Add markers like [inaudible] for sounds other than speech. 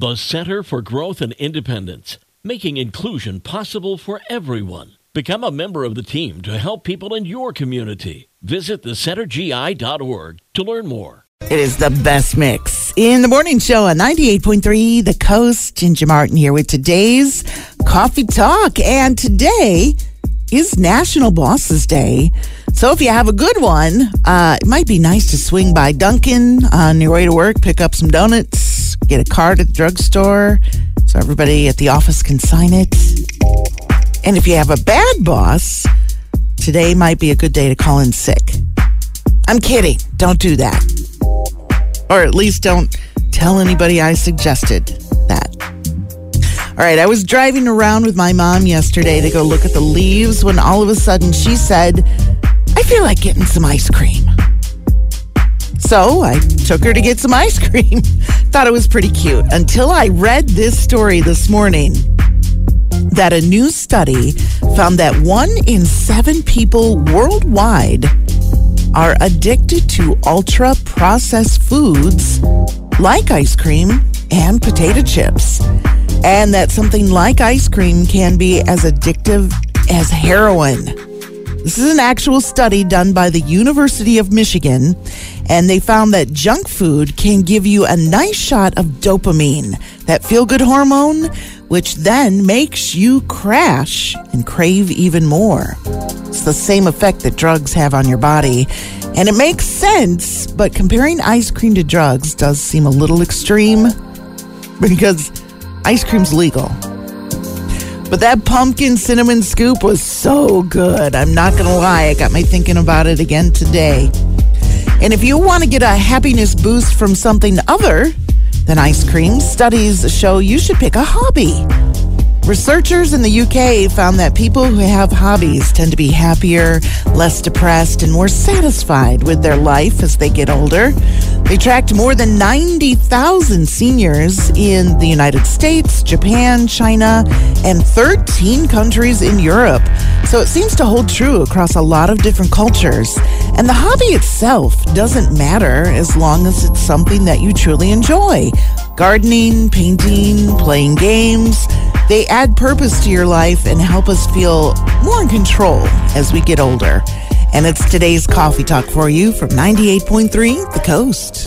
The Center for Growth and Independence, making inclusion possible for everyone. Become a member of the team to help people in your community. Visit thecentergi.org to learn more. It is the best mix in the morning show on 98.3 The Coast. Ginger Martin here with today's Coffee Talk. And today is National Bosses Day. So if you have a good one, uh, it might be nice to swing by Dunkin' on your way to work, pick up some donuts, get a card at the drugstore so everybody at the office can sign it. And if you have a bad boss, today might be a good day to call in sick. I'm kidding. Don't do that. Or at least don't tell anybody I suggested that. All right, I was driving around with my mom yesterday to go look at the leaves when all of a sudden she said, I feel like getting some ice cream. So I took her to get some ice cream. [laughs] Thought it was pretty cute until I read this story this morning that a new study found that one in seven people worldwide are addicted to ultra processed foods like ice cream and potato chips. And that something like ice cream can be as addictive as heroin. This is an actual study done by the University of Michigan, and they found that junk food can give you a nice shot of dopamine, that feel good hormone, which then makes you crash and crave even more. It's the same effect that drugs have on your body. And it makes sense, but comparing ice cream to drugs does seem a little extreme [laughs] because ice cream's legal. But that pumpkin cinnamon scoop was so good. I'm not going to lie, I got me thinking about it again today. And if you want to get a happiness boost from something other than ice cream, studies show you should pick a hobby. Researchers in the UK found that people who have hobbies tend to be happier, less depressed, and more satisfied with their life as they get older. They tracked more than 90,000 seniors in the United States, Japan, China, and 13 countries in Europe. So it seems to hold true across a lot of different cultures. And the hobby itself doesn't matter as long as it's something that you truly enjoy. Gardening, painting, playing games. They add purpose to your life and help us feel more in control as we get older. And it's today's coffee talk for you from 98.3 The Coast.